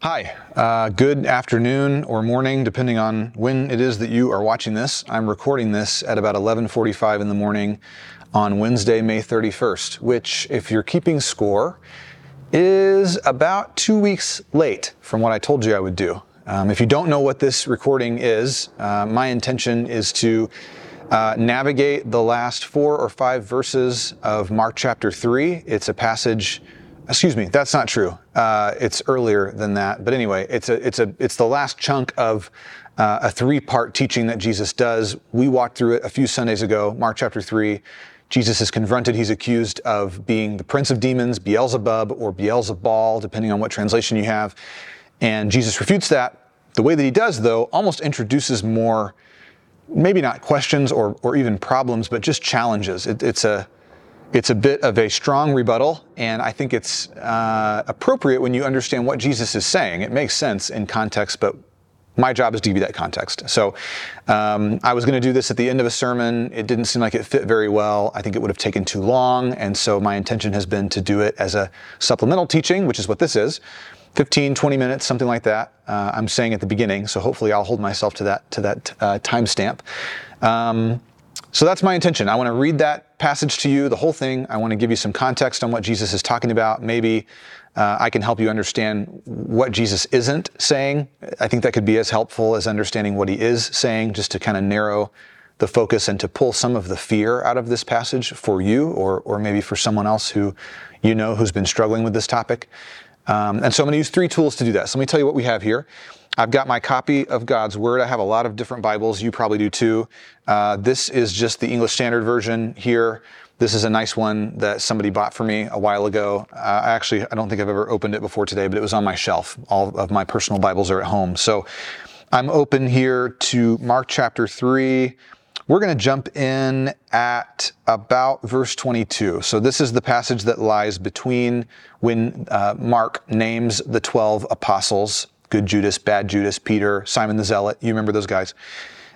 Hi, uh, good afternoon or morning, depending on when it is that you are watching this. I'm recording this at about 11:45 in the morning on Wednesday, May 31st, which, if you're keeping score, is about two weeks late from what I told you I would do. Um, if you don't know what this recording is, uh, my intention is to uh, navigate the last four or five verses of Mark chapter 3. It's a passage excuse me that's not true. Uh, it's earlier than that. But anyway it's a it's a it's the last chunk of uh, a three part teaching that jesus does. We walked through it a few sundays ago mark chapter 3 jesus is confronted. He's accused of being the prince of demons beelzebub or beelzebul depending on what translation you have. And jesus refutes that. The way that he does though almost introduces more maybe not questions or, or even problems but just challenges. It, it's a it's a bit of a strong rebuttal, and I think it's uh, appropriate when you understand what Jesus is saying. It makes sense in context, but my job is to give you that context. So um, I was going to do this at the end of a sermon. It didn't seem like it fit very well. I think it would have taken too long. And so my intention has been to do it as a supplemental teaching, which is what this is 15, 20 minutes, something like that. Uh, I'm saying at the beginning. So hopefully I'll hold myself to that, to that uh, timestamp. Um, so that's my intention. I want to read that passage to you, the whole thing. I want to give you some context on what Jesus is talking about. Maybe uh, I can help you understand what Jesus isn't saying. I think that could be as helpful as understanding what he is saying, just to kind of narrow the focus and to pull some of the fear out of this passage for you or, or maybe for someone else who you know who's been struggling with this topic. Um, and so I'm going to use three tools to do that. So let me tell you what we have here. I've got my copy of God's Word. I have a lot of different Bibles. You probably do too. Uh, this is just the English Standard Version here. This is a nice one that somebody bought for me a while ago. Uh, I actually, I don't think I've ever opened it before today, but it was on my shelf. All of my personal Bibles are at home. So I'm open here to Mark chapter 3. We're going to jump in at about verse 22. So this is the passage that lies between when uh, Mark names the 12 apostles good Judas, bad Judas, Peter, Simon the Zealot. You remember those guys.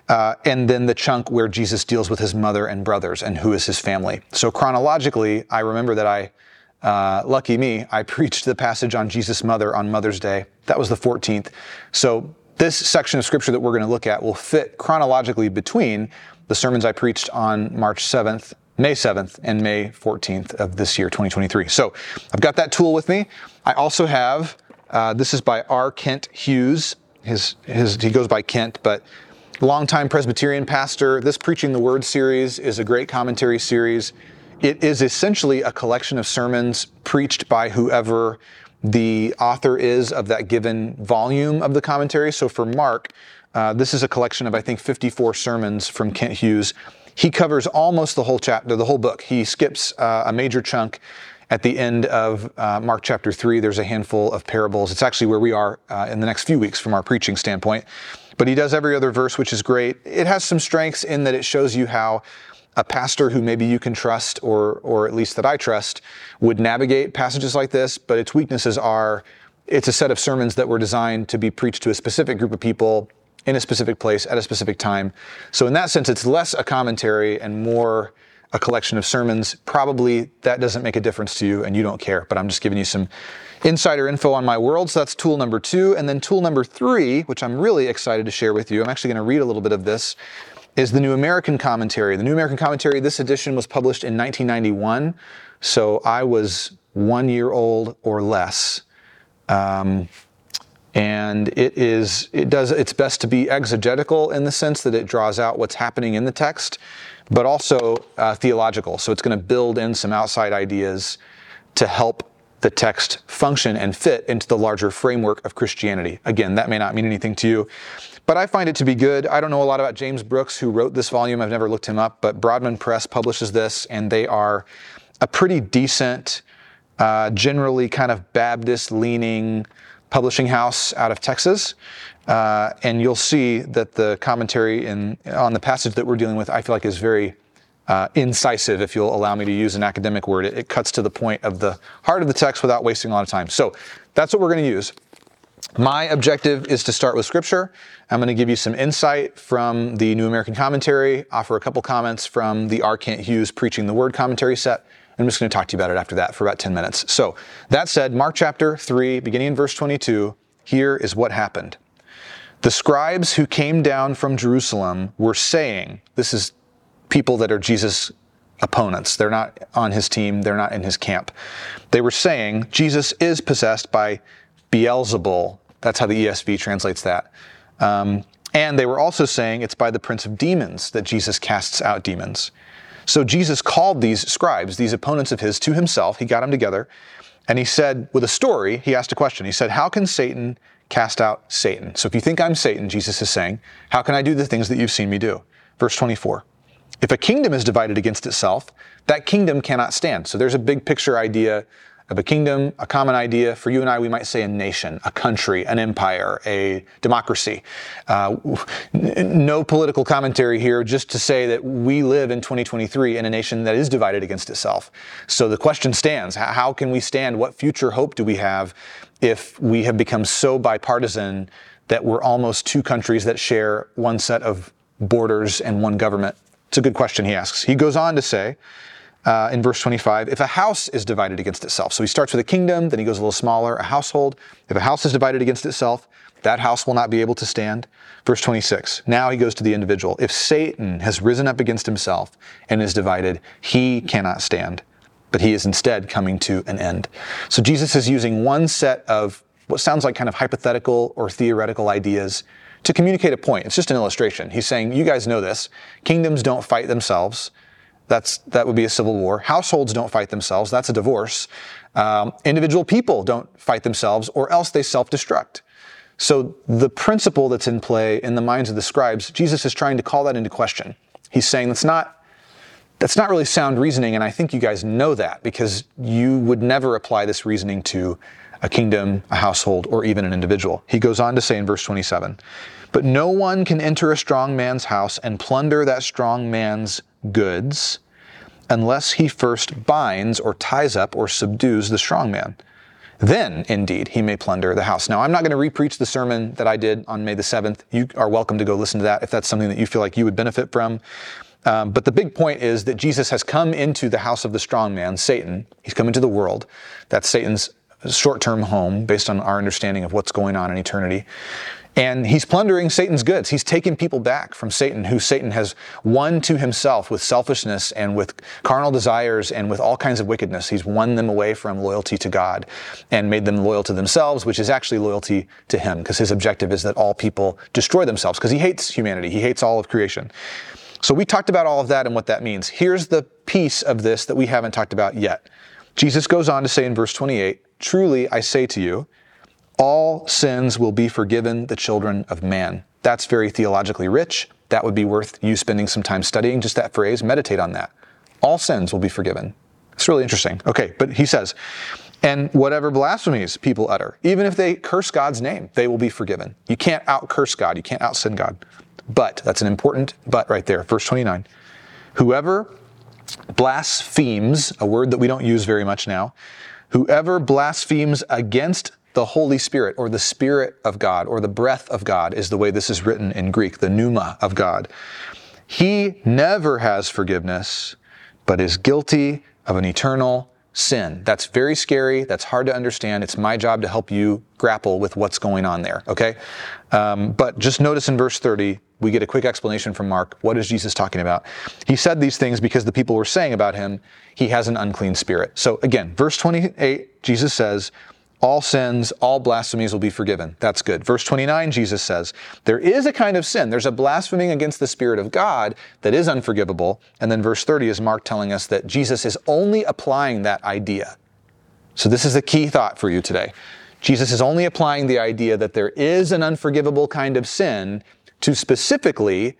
Uh, and then the chunk where Jesus deals with his mother and brothers and who is his family. So chronologically, I remember that I, uh, lucky me, I preached the passage on Jesus' mother on Mother's Day. That was the 14th. So this section of scripture that we're going to look at will fit chronologically between the sermons I preached on March 7th, May 7th, and May 14th of this year, 2023. So I've got that tool with me. I also have uh, this is by R. Kent Hughes. His, his, he goes by Kent, but longtime Presbyterian pastor. This Preaching the Word series is a great commentary series. It is essentially a collection of sermons preached by whoever the author is of that given volume of the commentary. So for Mark, uh, this is a collection of, I think, 54 sermons from Kent Hughes. He covers almost the whole chapter, the whole book. He skips uh, a major chunk at the end of uh, Mark chapter 3, there's a handful of parables. It's actually where we are uh, in the next few weeks from our preaching standpoint. But he does every other verse, which is great. It has some strengths in that it shows you how a pastor who maybe you can trust, or, or at least that I trust, would navigate passages like this. But its weaknesses are it's a set of sermons that were designed to be preached to a specific group of people in a specific place at a specific time. So, in that sense, it's less a commentary and more a collection of sermons. Probably that doesn't make a difference to you and you don't care, but I'm just giving you some insider info on my world. So that's tool number two. And then tool number three, which I'm really excited to share with you, I'm actually going to read a little bit of this, is the New American Commentary. The New American Commentary, this edition was published in 1991. So I was one year old or less. Um, and it is it does its best to be exegetical in the sense that it draws out what's happening in the text but also uh, theological. So it's going to build in some outside ideas to help the text function and fit into the larger framework of Christianity. Again, that may not mean anything to you, but I find it to be good. I don't know a lot about James Brooks, who wrote this volume. I've never looked him up, but Broadman Press publishes this, and they are a pretty decent, uh, generally kind of Baptist leaning publishing house out of Texas. Uh, and you'll see that the commentary in, on the passage that we're dealing with, I feel like, is very uh, incisive, if you'll allow me to use an academic word. It, it, cuts to the point of the heart of the text without wasting a lot of time. So that's what we're going to use. My objective is to start with Scripture. I'm going to give you some insight from the New American Commentary, offer a couple comments from the R. Kent Hughes Preaching the Word commentary set. I'm just going to talk to you about it after that for about 10 minutes. So, that said, Mark chapter 3, beginning in verse 22, here is what happened. The scribes who came down from Jerusalem were saying, This is people that are Jesus' opponents. They're not on his team, they're not in his camp. They were saying, Jesus is possessed by Beelzebul. That's how the ESV translates that. Um, and they were also saying it's by the prince of demons that Jesus casts out demons. So Jesus called these scribes, these opponents of his, to himself. He got them together and he said, with a story, he asked a question. He said, How can Satan cast out Satan? So if you think I'm Satan, Jesus is saying, How can I do the things that you've seen me do? Verse 24. If a kingdom is divided against itself, that kingdom cannot stand. So there's a big picture idea of a kingdom, a common idea. For you and I, we might say a nation, a country, an empire, a democracy. Uh, no political commentary here, just to say that we live in 2023 in a nation that is divided against itself. So the question stands how can we stand? What future hope do we have if we have become so bipartisan that we're almost two countries that share one set of borders and one government? It's a good question he asks. He goes on to say, uh, in verse 25, if a house is divided against itself. So he starts with a kingdom, then he goes a little smaller, a household. If a house is divided against itself, that house will not be able to stand. Verse 26, now he goes to the individual. If Satan has risen up against himself and is divided, he cannot stand, but he is instead coming to an end. So Jesus is using one set of what sounds like kind of hypothetical or theoretical ideas to communicate a point. It's just an illustration. He's saying, you guys know this. Kingdoms don't fight themselves. That's, that would be a civil war. Households don't fight themselves. That's a divorce. Um, individual people don't fight themselves, or else they self destruct. So the principle that's in play in the minds of the scribes, Jesus is trying to call that into question. He's saying that's not, that's not really sound reasoning, and I think you guys know that because you would never apply this reasoning to a kingdom, a household, or even an individual. He goes on to say in verse 27 But no one can enter a strong man's house and plunder that strong man's goods unless he first binds or ties up or subdues the strong man. Then, indeed, he may plunder the house. Now, I'm not going to repreach the sermon that I did on May the 7th. You are welcome to go listen to that if that's something that you feel like you would benefit from. Um, but the big point is that Jesus has come into the house of the strong man, Satan. He's come into the world. That's Satan's short term home based on our understanding of what's going on in eternity. And he's plundering Satan's goods. He's taken people back from Satan, who Satan has won to himself with selfishness and with carnal desires and with all kinds of wickedness. He's won them away from loyalty to God and made them loyal to themselves, which is actually loyalty to him, because his objective is that all people destroy themselves, because he hates humanity. He hates all of creation. So we talked about all of that and what that means. Here's the piece of this that we haven't talked about yet. Jesus goes on to say in verse 28, Truly I say to you, all sins will be forgiven the children of man. That's very theologically rich. That would be worth you spending some time studying just that phrase. Meditate on that. All sins will be forgiven. It's really interesting. Okay, but he says, and whatever blasphemies people utter, even if they curse God's name, they will be forgiven. You can't out curse God, you can't out sin God. But, that's an important but right there, verse 29. Whoever blasphemes, a word that we don't use very much now, whoever blasphemes against the Holy Spirit or the Spirit of God or the breath of God is the way this is written in Greek, the pneuma of God. He never has forgiveness, but is guilty of an eternal sin. That's very scary. That's hard to understand. It's my job to help you grapple with what's going on there, okay? Um, but just notice in verse 30, we get a quick explanation from Mark. What is Jesus talking about? He said these things because the people were saying about him, he has an unclean spirit. So again, verse 28, Jesus says, all sins, all blasphemies will be forgiven. That's good. Verse 29, Jesus says, there is a kind of sin. There's a blaspheming against the Spirit of God that is unforgivable. And then verse 30 is Mark telling us that Jesus is only applying that idea. So this is the key thought for you today. Jesus is only applying the idea that there is an unforgivable kind of sin to specifically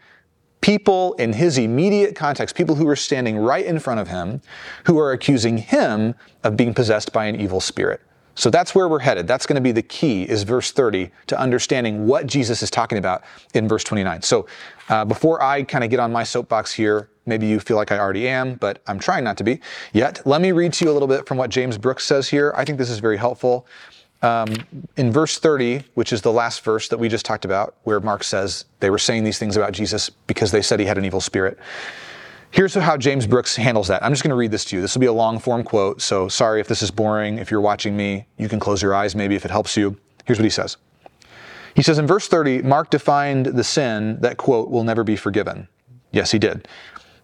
people in his immediate context, people who are standing right in front of him, who are accusing him of being possessed by an evil spirit. So that's where we're headed. That's going to be the key, is verse 30, to understanding what Jesus is talking about in verse 29. So uh, before I kind of get on my soapbox here, maybe you feel like I already am, but I'm trying not to be yet. Let me read to you a little bit from what James Brooks says here. I think this is very helpful. Um, in verse 30, which is the last verse that we just talked about, where Mark says they were saying these things about Jesus because they said he had an evil spirit. Here's how James Brooks handles that. I'm just going to read this to you. This will be a long form quote, so sorry if this is boring. If you're watching me, you can close your eyes maybe if it helps you. Here's what he says He says in verse 30, Mark defined the sin that, quote, will never be forgiven. Yes, he did.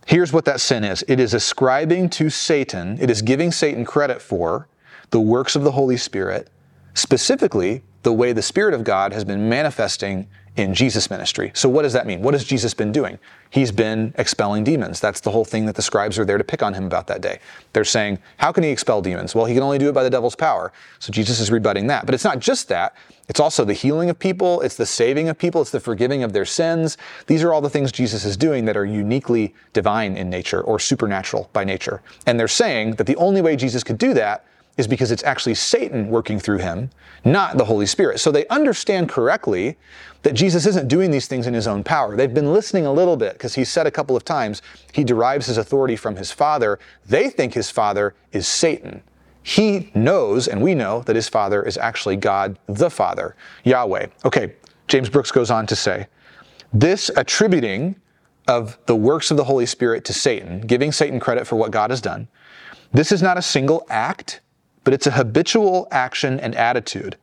Here's what that sin is it is ascribing to Satan, it is giving Satan credit for the works of the Holy Spirit, specifically the way the Spirit of God has been manifesting in Jesus' ministry. So, what does that mean? What has Jesus been doing? He's been expelling demons. That's the whole thing that the scribes are there to pick on him about that day. They're saying, How can he expel demons? Well, he can only do it by the devil's power. So, Jesus is rebutting that. But it's not just that, it's also the healing of people, it's the saving of people, it's the forgiving of their sins. These are all the things Jesus is doing that are uniquely divine in nature or supernatural by nature. And they're saying that the only way Jesus could do that is because it's actually Satan working through him, not the Holy Spirit. So they understand correctly that Jesus isn't doing these things in his own power. They've been listening a little bit because he said a couple of times he derives his authority from his father. They think his father is Satan. He knows, and we know, that his father is actually God the Father, Yahweh. Okay, James Brooks goes on to say, this attributing of the works of the Holy Spirit to Satan, giving Satan credit for what God has done, this is not a single act but it's a habitual action and attitude.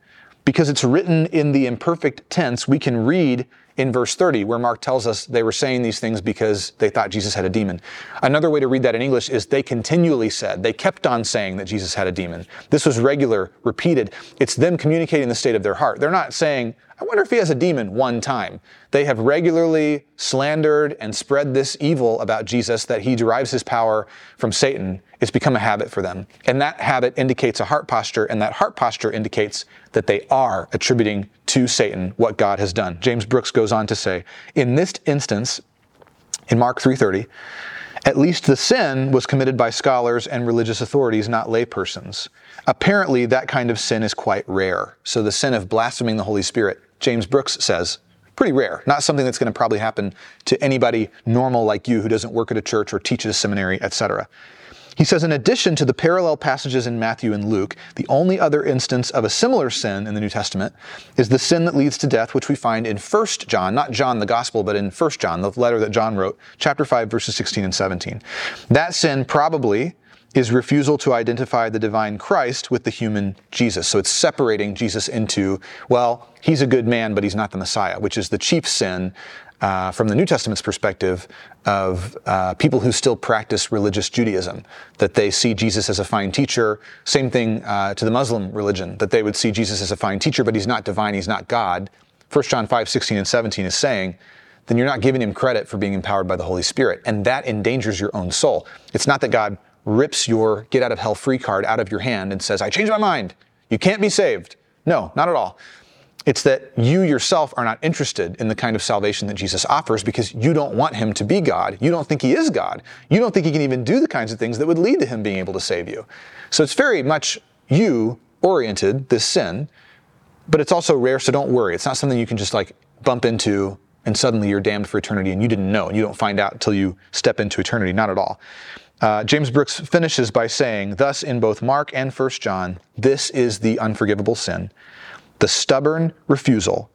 Because it's written in the imperfect tense, we can read in verse 30, where Mark tells us they were saying these things because they thought Jesus had a demon. Another way to read that in English is they continually said, they kept on saying that Jesus had a demon. This was regular, repeated. It's them communicating the state of their heart. They're not saying, I wonder if he has a demon one time. They have regularly slandered and spread this evil about Jesus that he derives his power from Satan. It's become a habit for them. And that habit indicates a heart posture, and that heart posture indicates that they are attributing to Satan what God has done. James Brooks goes on to say, in this instance, in Mark 3:30, at least the sin was committed by scholars and religious authorities, not laypersons. Apparently, that kind of sin is quite rare. So the sin of blaspheming the Holy Spirit James Brooks says, pretty rare. Not something that's going to probably happen to anybody normal like you who doesn't work at a church or teach at a seminary, etc. He says, in addition to the parallel passages in Matthew and Luke, the only other instance of a similar sin in the New Testament is the sin that leads to death, which we find in 1 John, not John the Gospel, but in 1 John, the letter that John wrote, chapter 5, verses 16 and 17. That sin probably is refusal to identify the divine Christ with the human Jesus. So it's separating Jesus into, well, he's a good man, but he's not the Messiah, which is the chief sin uh, from the New Testament's perspective of uh, people who still practice religious Judaism, that they see Jesus as a fine teacher. Same thing uh, to the Muslim religion, that they would see Jesus as a fine teacher, but he's not divine, he's not God. 1 John 5, 16 and 17 is saying, then you're not giving him credit for being empowered by the Holy Spirit. And that endangers your own soul. It's not that God rips your get out of hell free card out of your hand and says, I changed my mind. You can't be saved. No, not at all. It's that you yourself are not interested in the kind of salvation that Jesus offers because you don't want him to be God. You don't think he is God. You don't think he can even do the kinds of things that would lead to him being able to save you. So it's very much you oriented, this sin, but it's also rare, so don't worry. It's not something you can just like bump into and suddenly you're damned for eternity and you didn't know and you don't find out until you step into eternity. Not at all. Uh, James Brooks finishes by saying, Thus, in both Mark and 1 John, this is the unforgivable sin the stubborn refusal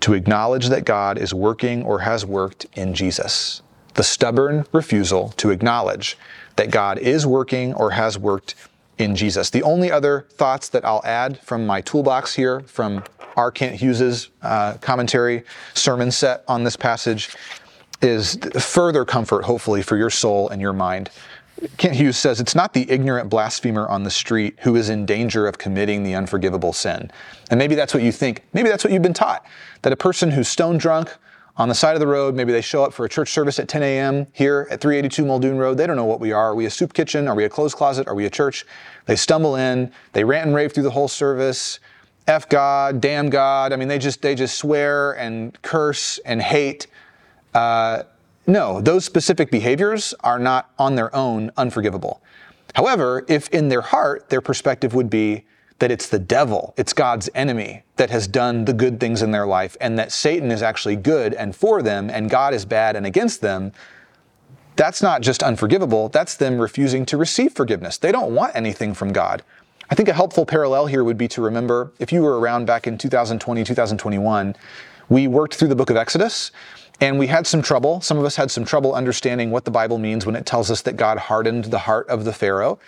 to acknowledge that God is working or has worked in Jesus. The stubborn refusal to acknowledge that God is working or has worked in Jesus. The only other thoughts that I'll add from my toolbox here, from R. Kent Hughes's uh, commentary sermon set on this passage, is further comfort, hopefully, for your soul and your mind. Kent Hughes says it's not the ignorant blasphemer on the street who is in danger of committing the unforgivable sin. And maybe that's what you think. Maybe that's what you've been taught. That a person who's stone drunk on the side of the road, maybe they show up for a church service at 10 a.m. here at 382 Muldoon Road. They don't know what we are. Are we a soup kitchen? Are we a clothes closet? Are we a church? They stumble in, they rant and rave through the whole service. F God, damn God. I mean, they just they just swear and curse and hate. Uh, no, those specific behaviors are not on their own unforgivable. However, if in their heart their perspective would be that it's the devil, it's God's enemy that has done the good things in their life, and that Satan is actually good and for them, and God is bad and against them, that's not just unforgivable, that's them refusing to receive forgiveness. They don't want anything from God. I think a helpful parallel here would be to remember if you were around back in 2020, 2021, we worked through the book of Exodus. And we had some trouble. Some of us had some trouble understanding what the Bible means when it tells us that God hardened the heart of the Pharaoh.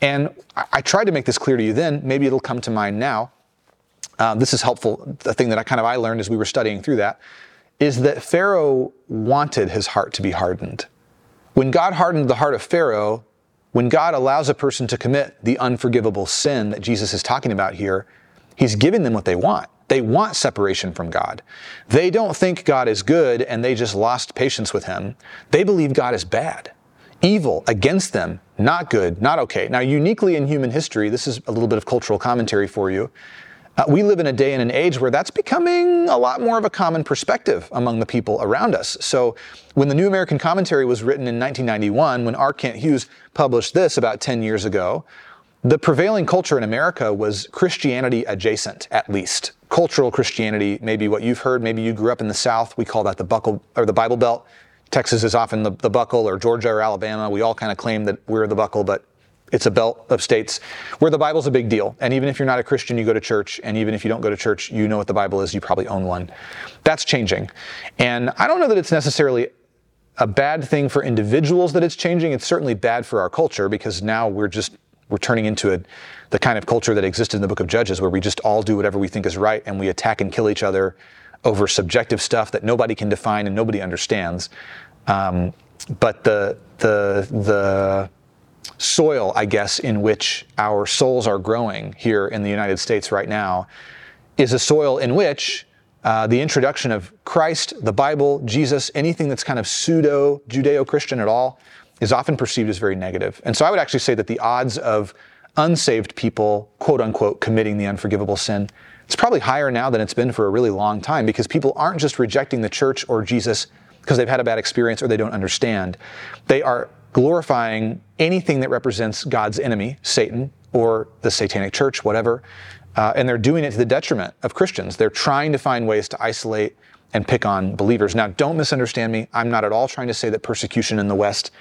And I, tried to make this clear to you then. Maybe it'll come to mind now. uh, this is helpful. The thing that I kind of I learned as we were studying through that is that Pharaoh wanted his heart to be hardened. When God hardened the heart of Pharaoh, when God allows a person to commit the unforgivable sin that Jesus is talking about here, he's giving them what they want. They want separation from God. They don't think God is good and they just lost patience with him. They believe God is bad, evil, against them, not good, not okay. Now, uniquely in human history, this is a little bit of cultural commentary for you. Uh, we live in a day and an age where that's becoming a lot more of a common perspective among the people around us. So, when the New American Commentary was written in 1991, when R. Kent Hughes published this about 10 years ago, the prevailing culture in America was Christianity adjacent, at least. Cultural Christianity, maybe what you've heard, maybe you grew up in the South. We call that the buckle or the Bible Belt. Texas is often the, the buckle, or Georgia or Alabama. We all kind of claim that we're the buckle, but it's a belt of states where the Bible's a big deal. And even if you're not a Christian, you go to church. And even if you don't go to church, you know what the Bible is. You probably own one. That's changing. And I don't know that it's necessarily a bad thing for individuals that it's changing. It's certainly bad for our culture because now we're just we're turning into a, the kind of culture that existed in the book of Judges where we just all do whatever we think is right and we attack and kill each other over subjective stuff that nobody can define and nobody understands. Um, but the the the soil, I guess, in which our souls are growing here in the United States right now is a soil in which uh, the introduction of Christ, the Bible, Jesus, anything that's kind of pseudo Judeo Christian at all, is often perceived as very negative. And so I would actually say that the odds of unsaved people, quote unquote, committing the unforgivable sin, it's probably higher now than it's been for a really long time because people aren't just rejecting the church or Jesus because they've had a bad experience or they don't understand. They are glorifying anything that represents God's enemy, Satan, or the satanic church, whatever. Uh, and they're doing it to the detriment of Christians. They're trying to find ways to isolate and pick on believers. Now, don't misunderstand me. I'm not at all trying to say that persecution in the West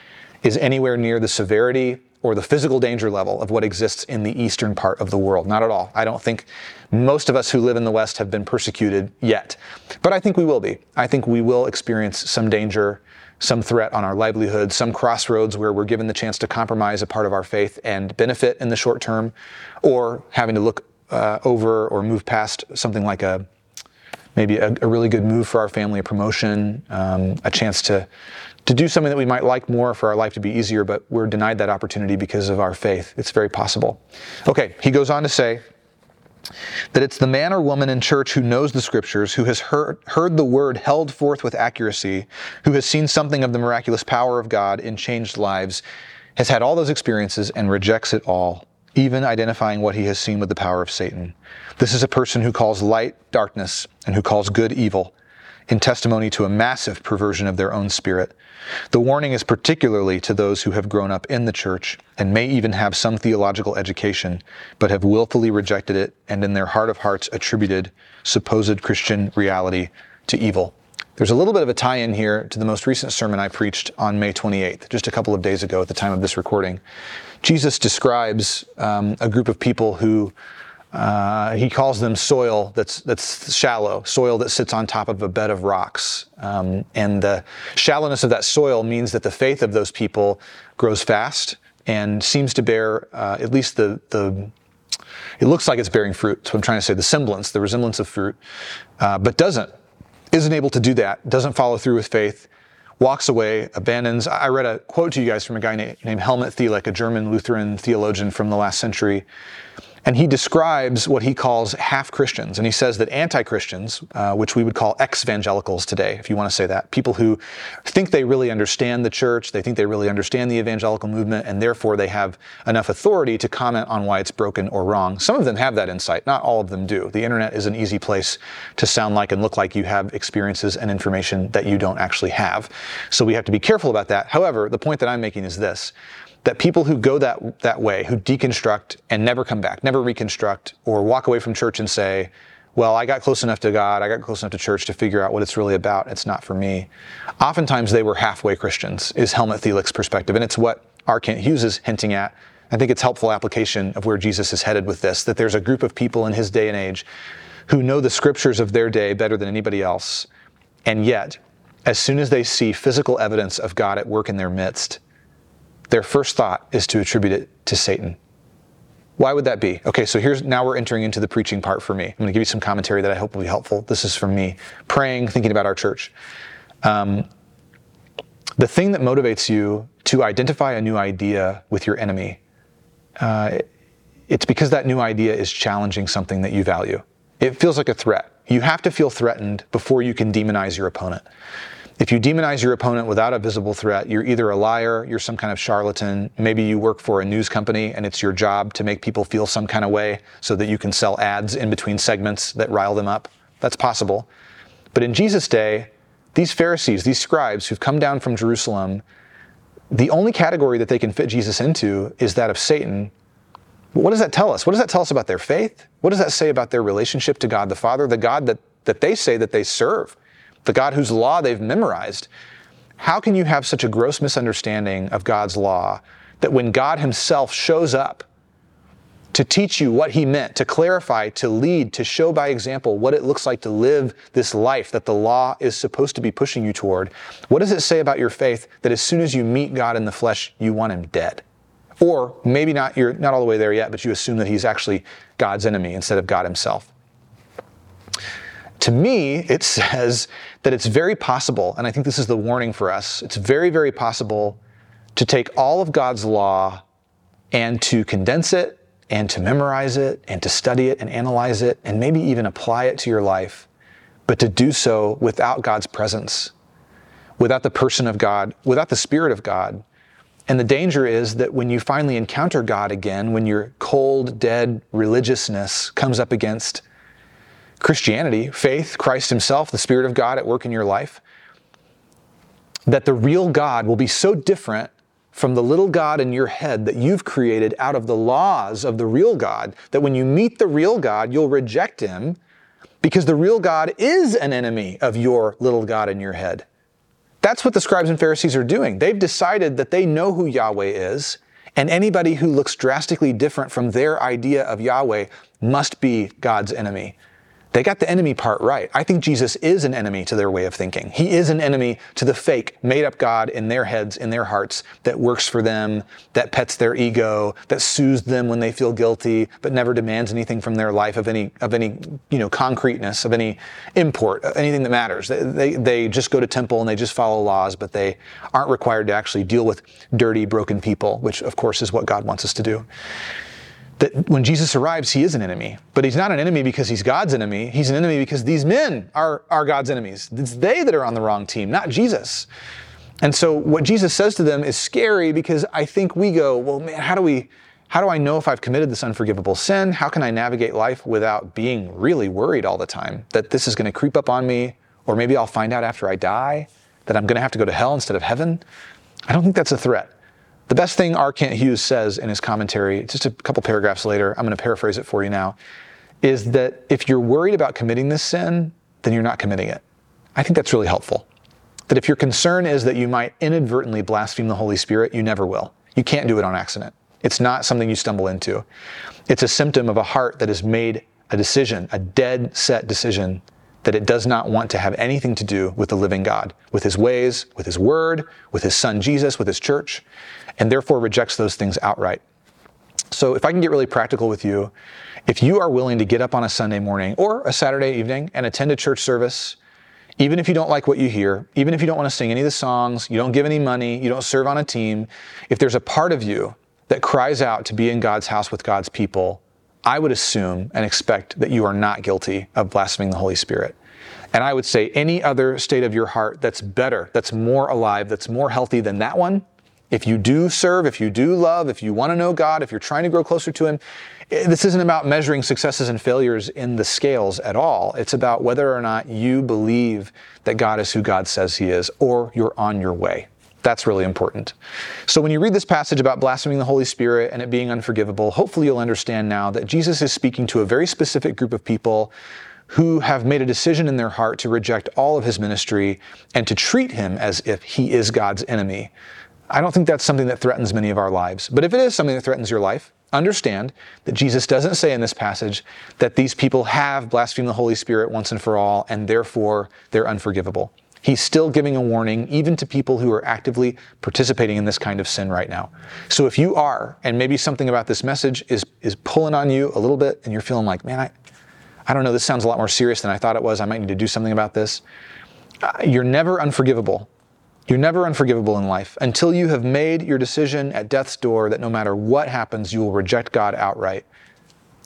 is anywhere near the severity or the physical danger level of what exists in the eastern part of the world. Not at all. I don't think most of us who live in the West have been persecuted yet. But I think we will be. I think we will experience some danger, some threat on our livelihood, some crossroads where we're given the chance to compromise a part of our faith and benefit in the short term, or having to look uh, over or move past something like a maybe a, a, really good move for our family, a promotion, um, a chance to to do something that we might like more for our life to be easier, but we're denied that opportunity because of our faith. It's very possible. Okay, he goes on to say that it's the man or woman in church who knows the scriptures, who has heard, heard the word held forth with accuracy, who has seen something of the miraculous power of God in changed lives, has had all those experiences and rejects it all, even identifying what he has seen with the power of Satan. This is a person who calls light darkness and who calls good evil in testimony to a massive perversion of their own spirit. The warning is particularly to those who have grown up in the church and may even have some theological education, but have willfully rejected it and in their heart of hearts attributed supposed Christian reality to evil. There's a little bit of a tie in here to the most recent sermon I preached on May 28th, just a couple of days ago at the time of this recording. Jesus describes um, a group of people who uh, he calls them soil that's that's shallow, soil that sits on top of a bed of rocks. Um, and the shallowness of that soil means that the faith of those people grows fast and seems to bear uh, at least the the. It looks like it's bearing fruit. So I'm trying to say the semblance, the resemblance of fruit, uh, but doesn't, isn't able to do that. Doesn't follow through with faith walks away, abandons. I read a quote to you guys from a guy named Helmut Thielicke, a German Lutheran theologian from the last century, and he describes what he calls half Christians. And he says that anti Christians, uh, which we would call ex evangelicals today, if you want to say that, people who think they really understand the church, they think they really understand the evangelical movement, and therefore they have enough authority to comment on why it's broken or wrong. Some of them have that insight, not all of them do. The internet is an easy place to sound like and look like you have experiences and information that you don't actually have. So we have to be careful about that. However, the point that I'm making is this that people who go that that way, who deconstruct and never come back, never reconstruct, or walk away from church and say, "Well, I got close enough to God, I got close enough to church to figure out what it's really about. It's not for me." Oftentimes, they were halfway Christians. Is Helmut Thielicke's perspective, and it's what R. Kent Hughes is hinting at. I think it's helpful application of where Jesus is headed with this. That there's a group of people in his day and age who know the scriptures of their day better than anybody else, and yet, as soon as they see physical evidence of God at work in their midst, their first thought is to attribute it to Satan. Why would that be? Okay, so here's now we're entering into the preaching part for me. I'm going to give you some commentary that I hope will be helpful. This is from me praying, thinking about our church. Um, the thing that motivates you to identify a new idea with your enemy, uh, it's because that new idea is challenging something that you value. It feels like a threat. You have to feel threatened before you can demonize your opponent. If you demonize your opponent without a visible threat, you're either a liar, you're some kind of charlatan, maybe you work for a news company and it's your job to make people feel some kind of way so that you can sell ads in between segments that rile them up. That's possible. But in Jesus' day, these Pharisees, these scribes who've come down from Jerusalem, the only category that they can fit Jesus into is that of Satan. What does that tell us? What does that tell us about their faith? What does that say about their relationship to God the Father, the God that, that they say that they serve, the God whose law they've memorized? How can you have such a gross misunderstanding of God's law that when God Himself shows up to teach you what he meant, to clarify, to lead, to show by example what it looks like to live this life that the law is supposed to be pushing you toward. What does it say about your faith that as soon as you meet God in the flesh, you want him dead? Or maybe not, you're not all the way there yet, but you assume that he's actually God's enemy instead of God himself. To me, it says that it's very possible, and I think this is the warning for us, it's very, very possible to take all of God's law and to condense it and to memorize it and to study it and analyze it and maybe even apply it to your life, but to do so without God's presence, without the person of God, without the Spirit of God. And the danger is that when you finally encounter God again, when your cold, dead religiousness comes up against Christianity, faith, Christ Himself, the Spirit of God at work in your life, that the real God will be so different from the little God in your head that you've created out of the laws of the real God, that when you meet the real God, you'll reject him because the real God is an enemy of your little God in your head. That's what the scribes and Pharisees are doing. They've decided that they know who Yahweh is, and anybody who looks drastically different from their idea of Yahweh must be God's enemy. They got the enemy part right. I think Jesus is an enemy to their way of thinking. He is an enemy to the fake, made up God in their heads, in their hearts, that works for them, that pets their ego, that soothes them when they feel guilty, but never demands anything from their life of any, of any, you know, concreteness, of any import, anything that matters. They, they, they just go to temple and they just follow laws, but they aren't required to actually deal with dirty, broken people, which of course is what God wants us to do that when Jesus arrives, he is an enemy. But he's not an enemy because he's God's enemy. He's an enemy because these men are, are God's enemies. It's they that are on the wrong team, not Jesus. And so what Jesus says to them is scary because I think we go, well, man, how do we, how do I know if I've committed this unforgivable sin? How can I navigate life without being really worried all the time that this is going to creep up on me? Or maybe I'll find out after I die that I'm going to have to go to hell instead of heaven? I don't think that's a threat. The best thing R. Kent Hughes says in his commentary, just a couple paragraphs later, I'm going to paraphrase it for you now, is that if you're worried about committing this sin, then you're not committing it. I think that's really helpful. That if your concern is that you might inadvertently blaspheme the Holy Spirit, you never will. You can't do it on accident. It's not something you stumble into. It's a symptom of a heart that has made a decision, a dead set decision, that it does not want to have anything to do with the living God, with his ways, with his word, with his son Jesus, with his church and therefore rejects those things outright. So, if I can get really practical with you, if you are willing to get up on a Sunday morning or a Saturday evening and attend a church service, even if you don't like what you hear, even if you don't want to sing any of the songs, you don't give any money, you don't serve on a team, if there's a part of you that cries out to be in God's house with God's people, I would assume and expect that you are not guilty of blaspheming the Holy Spirit. And I would say any other state of your heart that's better, that's more alive, that's more healthy than that one, if you do serve, if you do love, if you want to know God, if you're trying to grow closer to Him, eh, this isn't about measuring successes and failures in the scales at all. It's about whether or not you believe that God is who God says He is, or you're on your way. That's really important. So, when you read this passage about blaspheming the Holy Spirit and it being unforgivable, hopefully you'll understand now that Jesus is speaking to a very specific group of people who have made a decision in their heart to reject all of his ministry and to treat him as if he is God's enemy. I don't think that's something that threatens many of our lives. But if it is something that threatens your life, understand that Jesus doesn't say in this passage that these people have blasphemed the Holy Spirit once and for all, and therefore they're unforgivable. He's still giving a warning, even to people who are actively participating in this kind of sin right now. So if you are, and maybe something about this message is, is pulling on you a little bit, and you're feeling like, man, I, I don't know, this sounds a lot more serious than I thought it was. I might need to do something about this. Uh, you're never unforgivable. You're never unforgivable in life until you have made your decision at death's door that no matter what happens, you will reject God outright.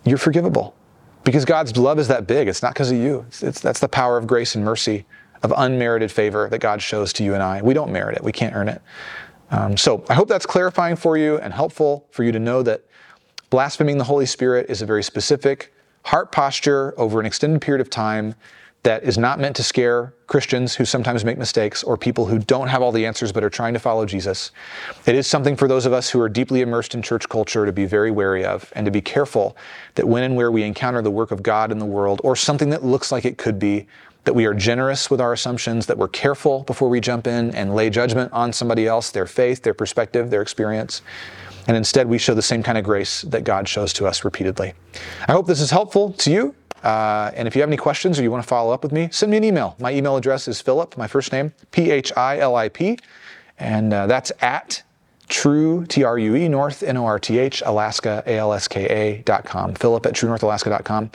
You're forgivable because God's love is that big. It's not because of you. It's, it's, that's the power of grace and mercy, of unmerited favor that God shows to you and I. We don't merit it, we can't earn it. Um, so I hope that's clarifying for you and helpful for you to know that blaspheming the Holy Spirit is a very specific heart posture over an extended period of time that is not meant to scare Christians who sometimes make mistakes or people who don't have all the answers but are trying to follow Jesus. It is something for those of us who are deeply immersed in church culture to be very wary of and to be careful that when and where we encounter the work of God in the world or something that looks like it could be, that we are generous with our assumptions, that we're careful before we jump in and lay judgment on somebody else, their faith, their perspective, their experience. And instead, we show the same kind of grace that God shows to us repeatedly. I hope this is helpful to you. Uh, and if you have any questions or you want to follow up with me, send me an email. My email address is Philip, my first name, P H I L I P, and uh, that's at true, T R U E, North, N O R T H, Alaska, A L S K A dot com. Philip at truenorthalaska.com.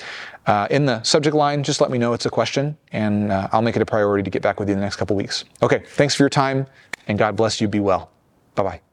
Uh, in the subject line, just let me know it's a question, and uh, I'll make it a priority to get back with you in the next couple weeks. Okay, thanks for your time, and God bless you. Be well. Bye bye.